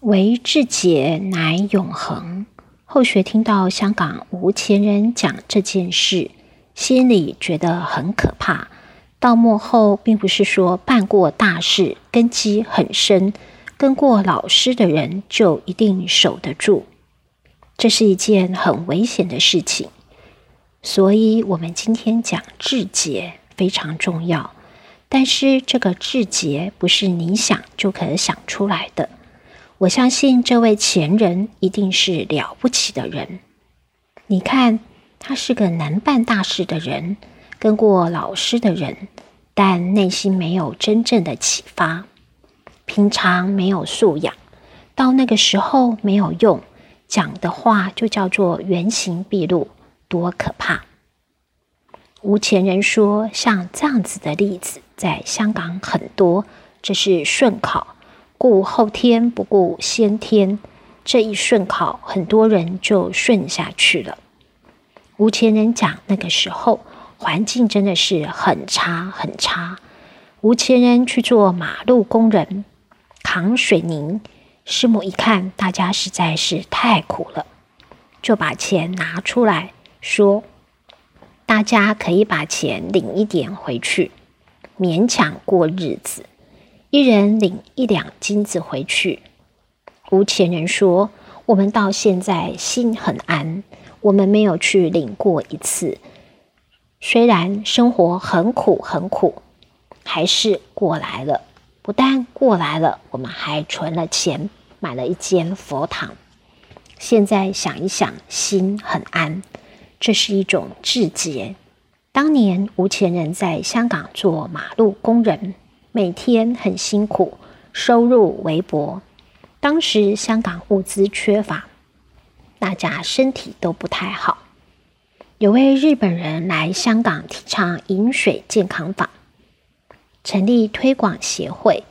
唯智节乃永恒。后学听到香港无前人讲这件事，心里觉得很可怕。到末后，并不是说办过大事、根基很深、跟过老师的人就一定守得住，这是一件很危险的事情。所以，我们今天讲智节非常重要。但是，这个智节不是你想就可想出来的。我相信这位前人一定是了不起的人。你看，他是个能办大事的人。跟过老师的人，但内心没有真正的启发，平常没有素养，到那个时候没有用，讲的话就叫做原形毕露，多可怕！吴前人说，像这样子的例子，在香港很多，这是顺考，顾后天不顾先天，这一顺考，很多人就顺下去了。吴前人讲那个时候。环境真的是很差很差，无钱人去做马路工人，扛水泥。师母一看，大家实在是太苦了，就把钱拿出来说：“大家可以把钱领一点回去，勉强过日子，一人领一两金子回去。”无钱人说：“我们到现在心很安，我们没有去领过一次。”虽然生活很苦很苦，还是过来了。不但过来了，我们还存了钱，买了一间佛堂。现在想一想，心很安。这是一种志节。当年吴钱人在香港做马路工人，每天很辛苦，收入微薄。当时香港物资缺乏，大家身体都不太好。有位日本人来香港提倡饮水健康法，成立推广协会。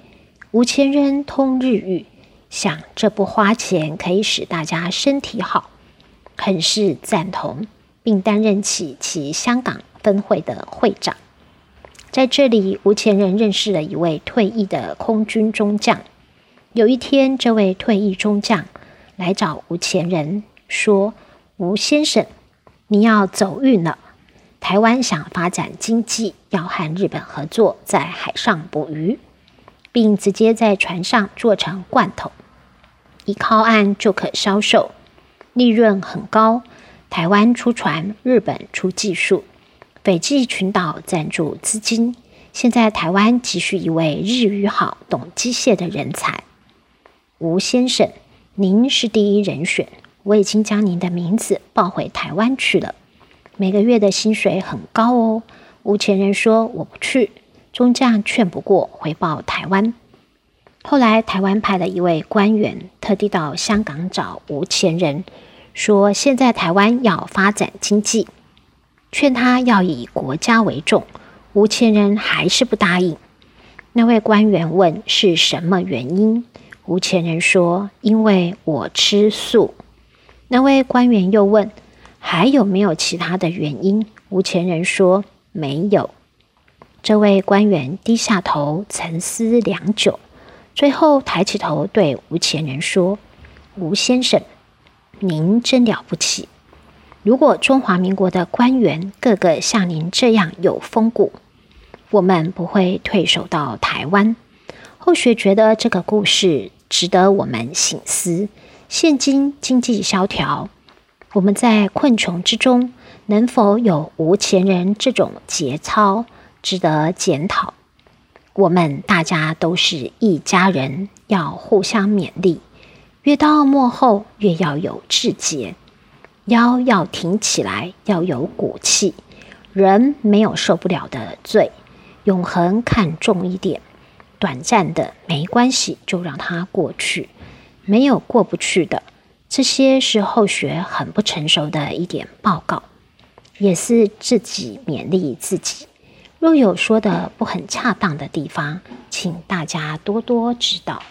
吴千人通日语，想这不花钱可以使大家身体好，很是赞同，并担任起其香港分会的会长。在这里，吴前人认识了一位退役的空军中将。有一天，这位退役中将来找吴前人说：“吴先生。”你要走运了。台湾想发展经济，要和日本合作，在海上捕鱼，并直接在船上做成罐头，一靠岸就可销售，利润很高。台湾出船，日本出技术，斐济群岛赞助资金。现在台湾急需一位日语好、懂机械的人才。吴先生，您是第一人选。我已经将您的名字报回台湾去了，每个月的薪水很高哦。吴前人说我不去，中将劝不过，回报台湾。后来台湾派了一位官员特地到香港找吴前人，说现在台湾要发展经济，劝他要以国家为重。吴前人还是不答应。那位官员问是什么原因，吴前人说因为我吃素。那位官员又问：“还有没有其他的原因？”吴前人说：“没有。”这位官员低下头沉思良久，最后抬起头对吴前人说：“吴先生，您真了不起！如果中华民国的官员个个像您这样有风骨，我们不会退守到台湾。”后学觉得这个故事值得我们醒思。现今经济萧条，我们在困穷之中，能否有无钱人这种节操，值得检讨。我们大家都是一家人，要互相勉励。越到末后，越要有志节，腰要挺起来，要有骨气。人没有受不了的罪，永恒看重一点，短暂的没关系，就让它过去。没有过不去的，这些是后学很不成熟的一点报告，也是自己勉励自己。若有说的不很恰当的地方，请大家多多指导。